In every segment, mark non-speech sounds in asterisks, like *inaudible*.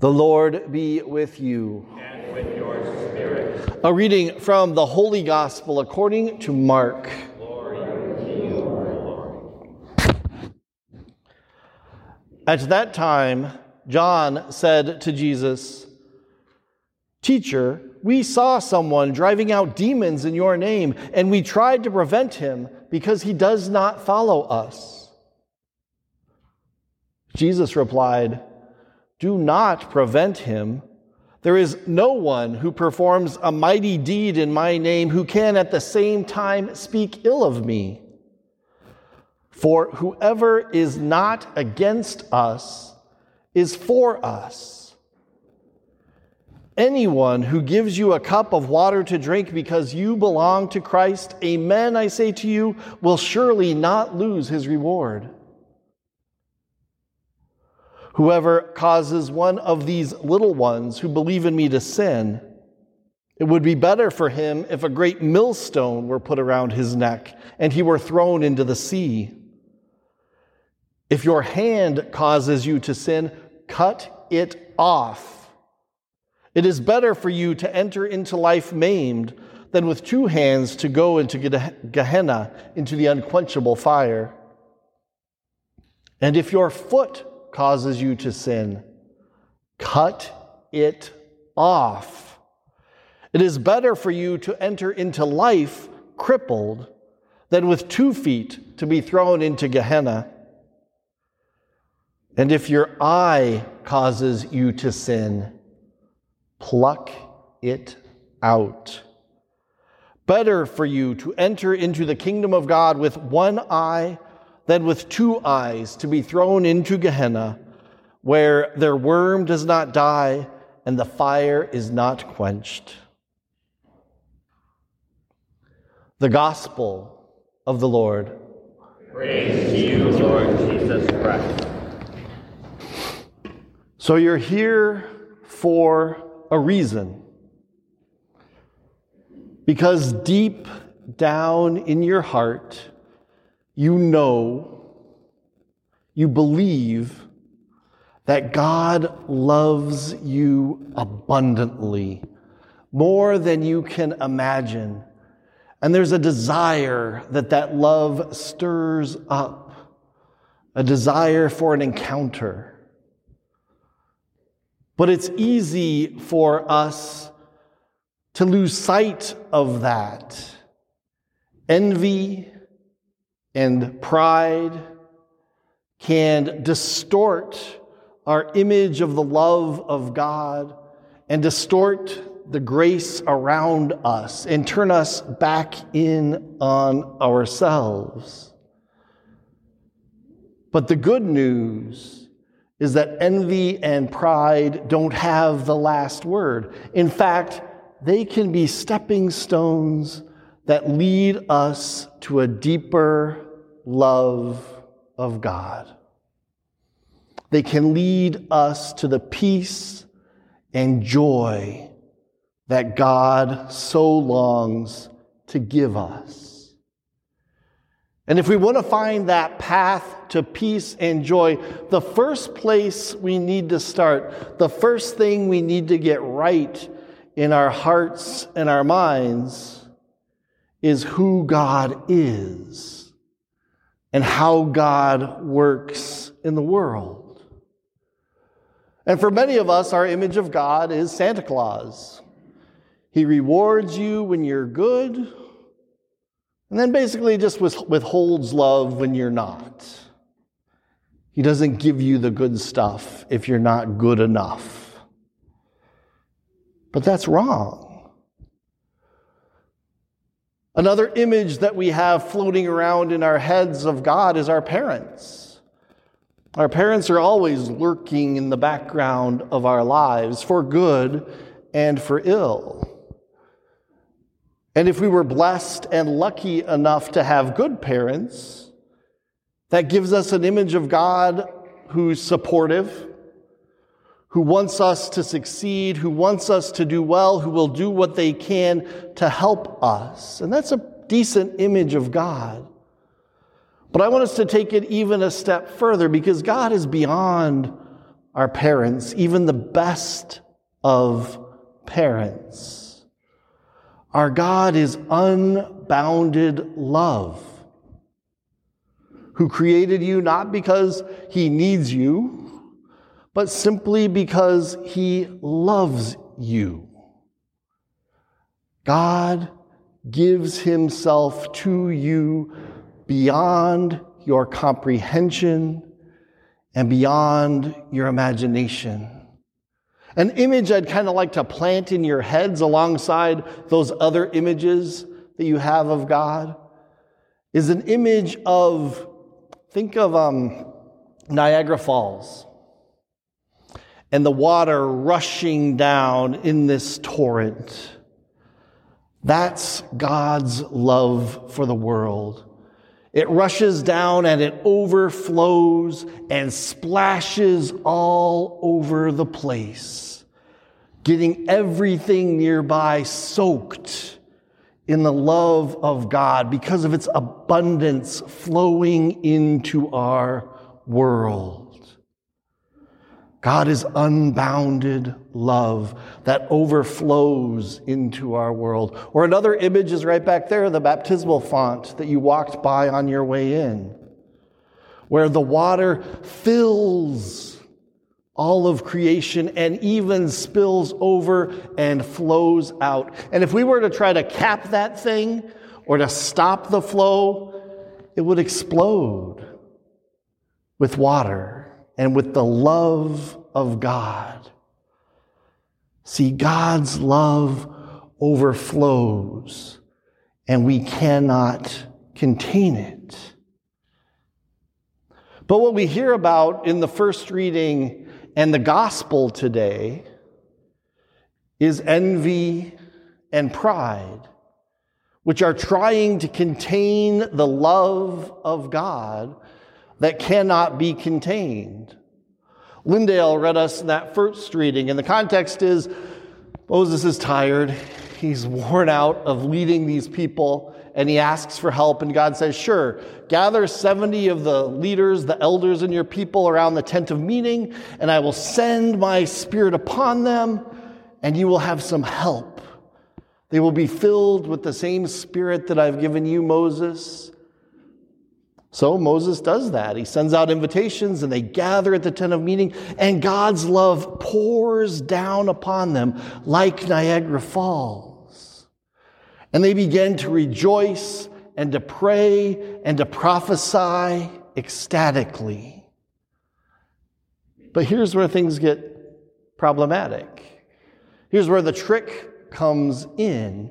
The Lord be with you. And with your spirit. A reading from the Holy Gospel according to Mark. Glory to you, Lord. At that time, John said to Jesus, Teacher, we saw someone driving out demons in your name, and we tried to prevent him because he does not follow us. Jesus replied, Do not prevent him. There is no one who performs a mighty deed in my name who can at the same time speak ill of me. For whoever is not against us is for us. Anyone who gives you a cup of water to drink because you belong to Christ, amen, I say to you, will surely not lose his reward. Whoever causes one of these little ones who believe in me to sin, it would be better for him if a great millstone were put around his neck and he were thrown into the sea. If your hand causes you to sin, cut it off. It is better for you to enter into life maimed than with two hands to go into Gehenna, into the unquenchable fire. And if your foot causes you to sin, cut it off. It is better for you to enter into life crippled than with two feet to be thrown into Gehenna. And if your eye causes you to sin, pluck it out. Better for you to enter into the kingdom of God with one eye than with two eyes to be thrown into Gehenna, where their worm does not die and the fire is not quenched. The Gospel of the Lord. Praise to you, Lord Jesus Christ. So you're here for a reason. Because deep down in your heart, you know, you believe that God loves you abundantly, more than you can imagine. And there's a desire that that love stirs up, a desire for an encounter. But it's easy for us to lose sight of that. Envy and pride can distort our image of the love of God and distort the grace around us and turn us back in on ourselves. But the good news is that envy and pride don't have the last word. In fact, they can be stepping stones that lead us to a deeper love of God. They can lead us to the peace and joy that God so longs to give us. And if we want to find that path to peace and joy, the first place we need to start, the first thing we need to get right in our hearts and our minds is who God is and how God works in the world. And for many of us, our image of God is Santa Claus. He rewards you when you're good and then basically just withholds love when you're not. He doesn't give you the good stuff if you're not good enough. But that's wrong. Another image that we have floating around in our heads of God is our parents. Our parents are always lurking in the background of our lives for good and for ill. And if we were blessed and lucky enough to have good parents, that gives us an image of God who's supportive, who wants us to succeed, who wants us to do well, who will do what they can to help us. And that's a decent image of God. But I want us to take it even a step further because God is beyond our parents, even the best of parents. Our God is unbounded love, who created you not because he needs you, but simply because he loves you. God gives himself to you beyond your comprehension and beyond your imagination. An image I'd kind of like to plant in your heads alongside those other images that you have of God is an image of, think of um, Niagara Falls and the water rushing down in this torrent. That's God's love for the world. It rushes down and it overflows and splashes all over the place, getting everything nearby soaked in the love of God because of its abundance flowing into our world. God is unbounded love that overflows into our world. Or another image is right back there, the baptismal font that you walked by on your way in, where the water fills all of creation and even spills over and flows out. And if we were to try to cap that thing or to stop the flow, it would explode with water and with the love of God. See, God's love overflows and we cannot contain it. But what we hear about in the first reading and the gospel today is envy and pride, which are trying to contain the love of God that cannot be contained. Lindale read us that first reading, and the context is Moses is tired. He's worn out of leading these people, and he asks for help. And God says, Sure, gather 70 of the leaders, the elders in your people around the tent of meeting, and I will send my spirit upon them, and you will have some help. They will be filled with the same spirit that I've given you, Moses so Moses does that. He sends out invitations and they gather at the tent of meeting, and God's love pours down upon them like Niagara Falls. And they begin to rejoice and to pray and to prophesy ecstatically. But here's where things get problematic. Here's where the trick comes in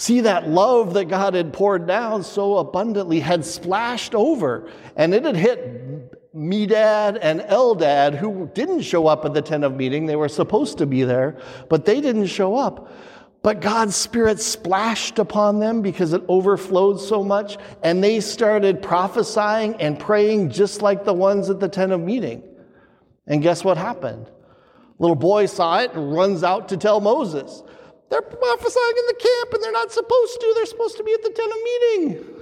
See, that love that God had poured down so abundantly had splashed over, and it had hit Medad and Eldad, who didn't show up at the tent of meeting. They were supposed to be there, but they didn't show up. But God's Spirit splashed upon them because it overflowed so much, and they started prophesying and praying just like the ones at the tent of meeting. And guess what happened? Little boy saw it and runs out to tell Moses. They're prophesying in the camp and they're not supposed to. They're supposed to be at the tent of meeting.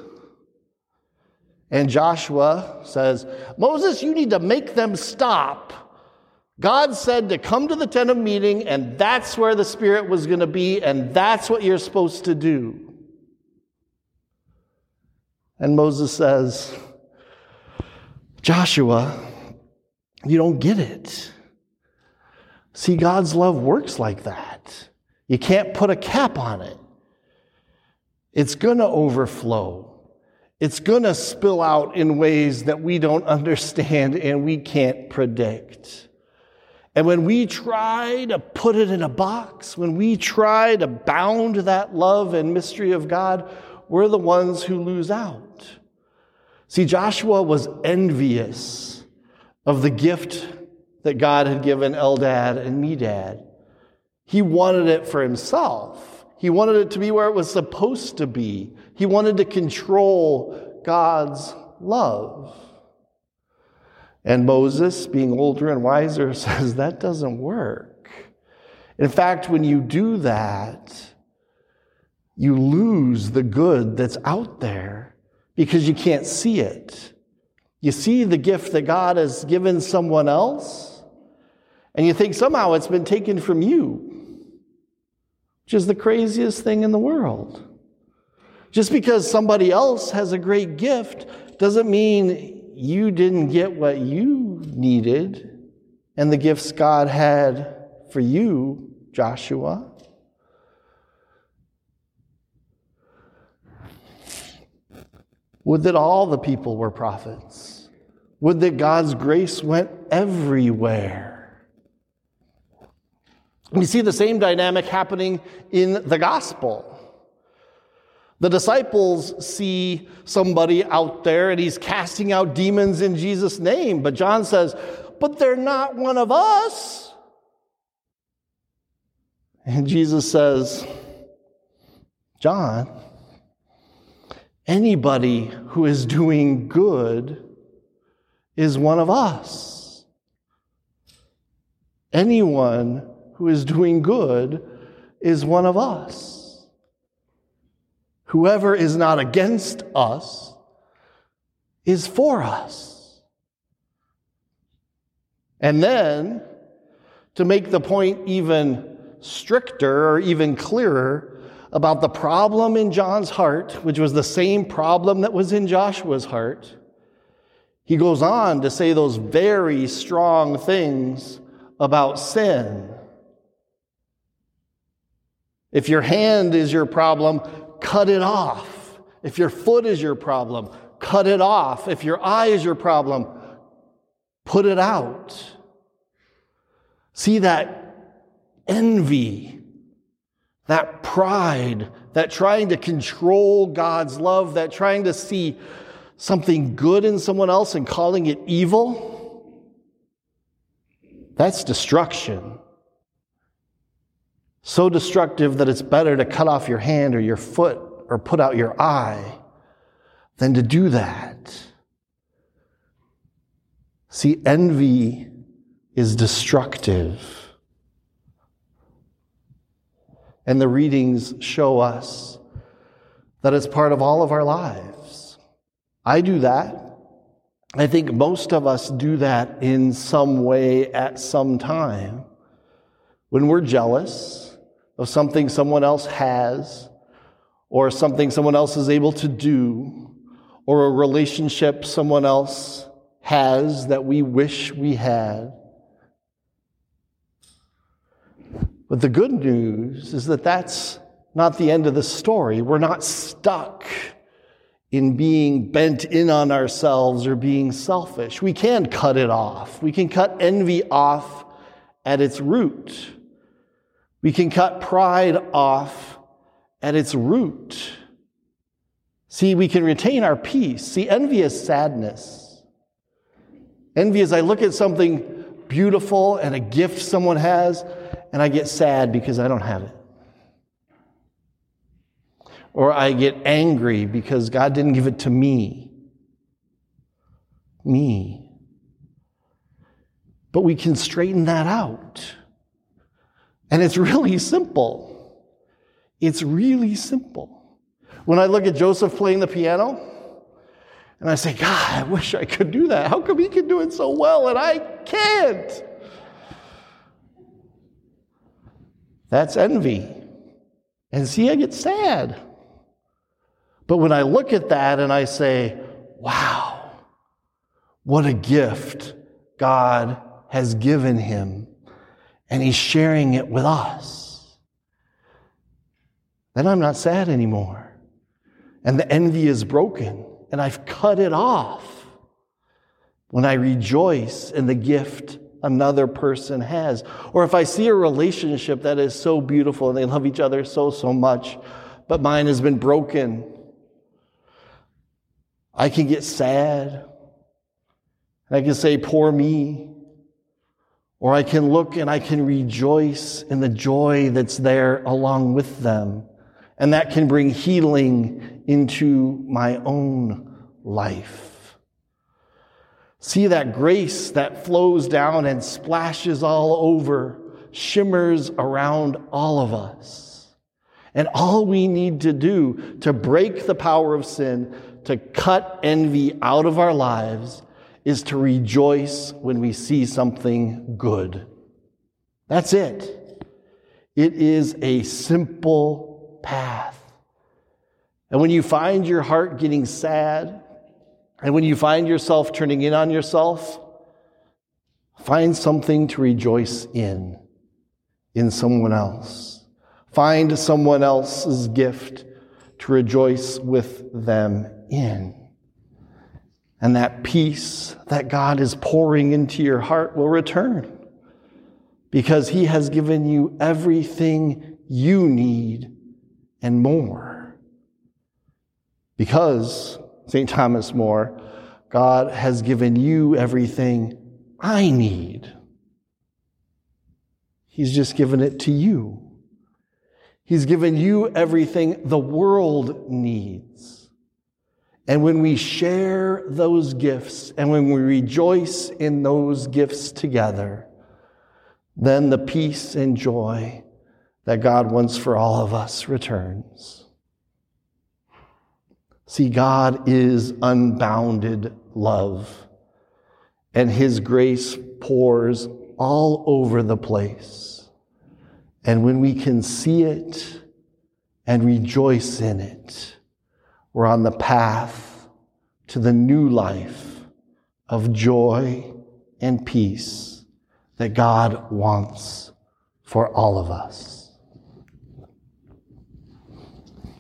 And Joshua says, Moses, you need to make them stop. God said to come to the tent of meeting, and that's where the Spirit was going to be, and that's what you're supposed to do. And Moses says, Joshua, you don't get it. See, God's love works like that. You can't put a cap on it. It's going to overflow. It's going to spill out in ways that we don't *laughs* understand and we can't predict. And when we try to put it in a box, when we try to bound that love and mystery of God, we're the ones who lose out. See, Joshua was envious of the gift that God had given Eldad and Medad. He wanted it for himself. He wanted it to be where it was supposed to be. He wanted to control God's love. And Moses, being older and wiser, *laughs* says that doesn't work. In fact, when you do that, you lose the good that's out there because you can't see it. You see the gift that God has given someone else, And you think somehow it's been taken from you, which is the craziest thing in the world. Just because somebody else has a great gift doesn't mean you didn't get what you needed and the gifts God had for you, Joshua. Would that all the people were prophets. Would that God's grace went everywhere. We see the same dynamic happening in the gospel. The disciples see somebody out there and he's casting out demons in Jesus' name, but John says, But they're not one of us. And Jesus says, John, anybody who is doing good is one of us. Anyone who is doing good is one of us. Whoever is not against us is for us. And then, to make the point even stricter or even clearer about the problem in John's heart, which was the same problem that was in Joshua's heart, he goes on to say those very strong things about sin. If your hand is your problem, cut it off. If your foot is your problem, cut it off. If your eye is your problem, put it out. See that envy, that pride, that trying to control God's love, that trying to see something good in someone else and calling it evil. That's destruction so destructive that it's better to cut off your hand or your foot or put out your eye than to do that. See, envy is destructive. And the readings show us that it's part of all of our lives. I do that. I think most of us do that in some way at some time. When we're jealous, of something someone else has, or something someone else is able to do, or a relationship someone else has that we wish we had. But the good news is that that's not the end of the story. We're not stuck in being bent in on ourselves or being selfish. We can cut it off. We can cut envy off at its root. We can cut pride off at its root. See, we can retain our peace. See, envy is sadness. Envy is I look at something beautiful and a gift someone has, and I get sad because I don't have it. Or I get angry because God didn't give it to me. Me. But we can straighten that out. And it's really simple. It's really simple. When I look at Joseph playing the piano, and I say, God, I wish I could do that. How come he can do it so well and I can't? That's envy. And see, I get sad. But when I look at that and I say, wow, what a gift God has given him and he's sharing it with us. Then I'm not sad anymore. And the envy is broken, and I've cut it off when I rejoice in the gift another person has. Or if I see a relationship that is so beautiful and they love each other so, so much, but mine has been broken, I can get sad. And I can say, Poor me. Or I can look and I can rejoice in the joy that's there along with them. And that can bring healing into my own life. See that grace that flows down and splashes all over, shimmers around all of us. And all we need to do to break the power of sin, to cut envy out of our lives, is to rejoice when we see something good. That's it. It is a simple path. And when you find your heart getting sad, and when you find yourself turning in on yourself, find something to rejoice in, in someone else. Find someone else's gift to rejoice with them in. And that peace that God is pouring into your heart will return because He has given you everything you need and more. Because, St. Thomas More, God has given you everything I need. He's just given it to you. He's given you everything the world needs. And when we share those gifts and when we rejoice in those gifts together, then the peace and joy that God wants for all of us returns. See, God is unbounded love, and His grace pours all over the place. And when we can see it and rejoice in it, we're on the path to the new life of joy and peace that God wants for all of us.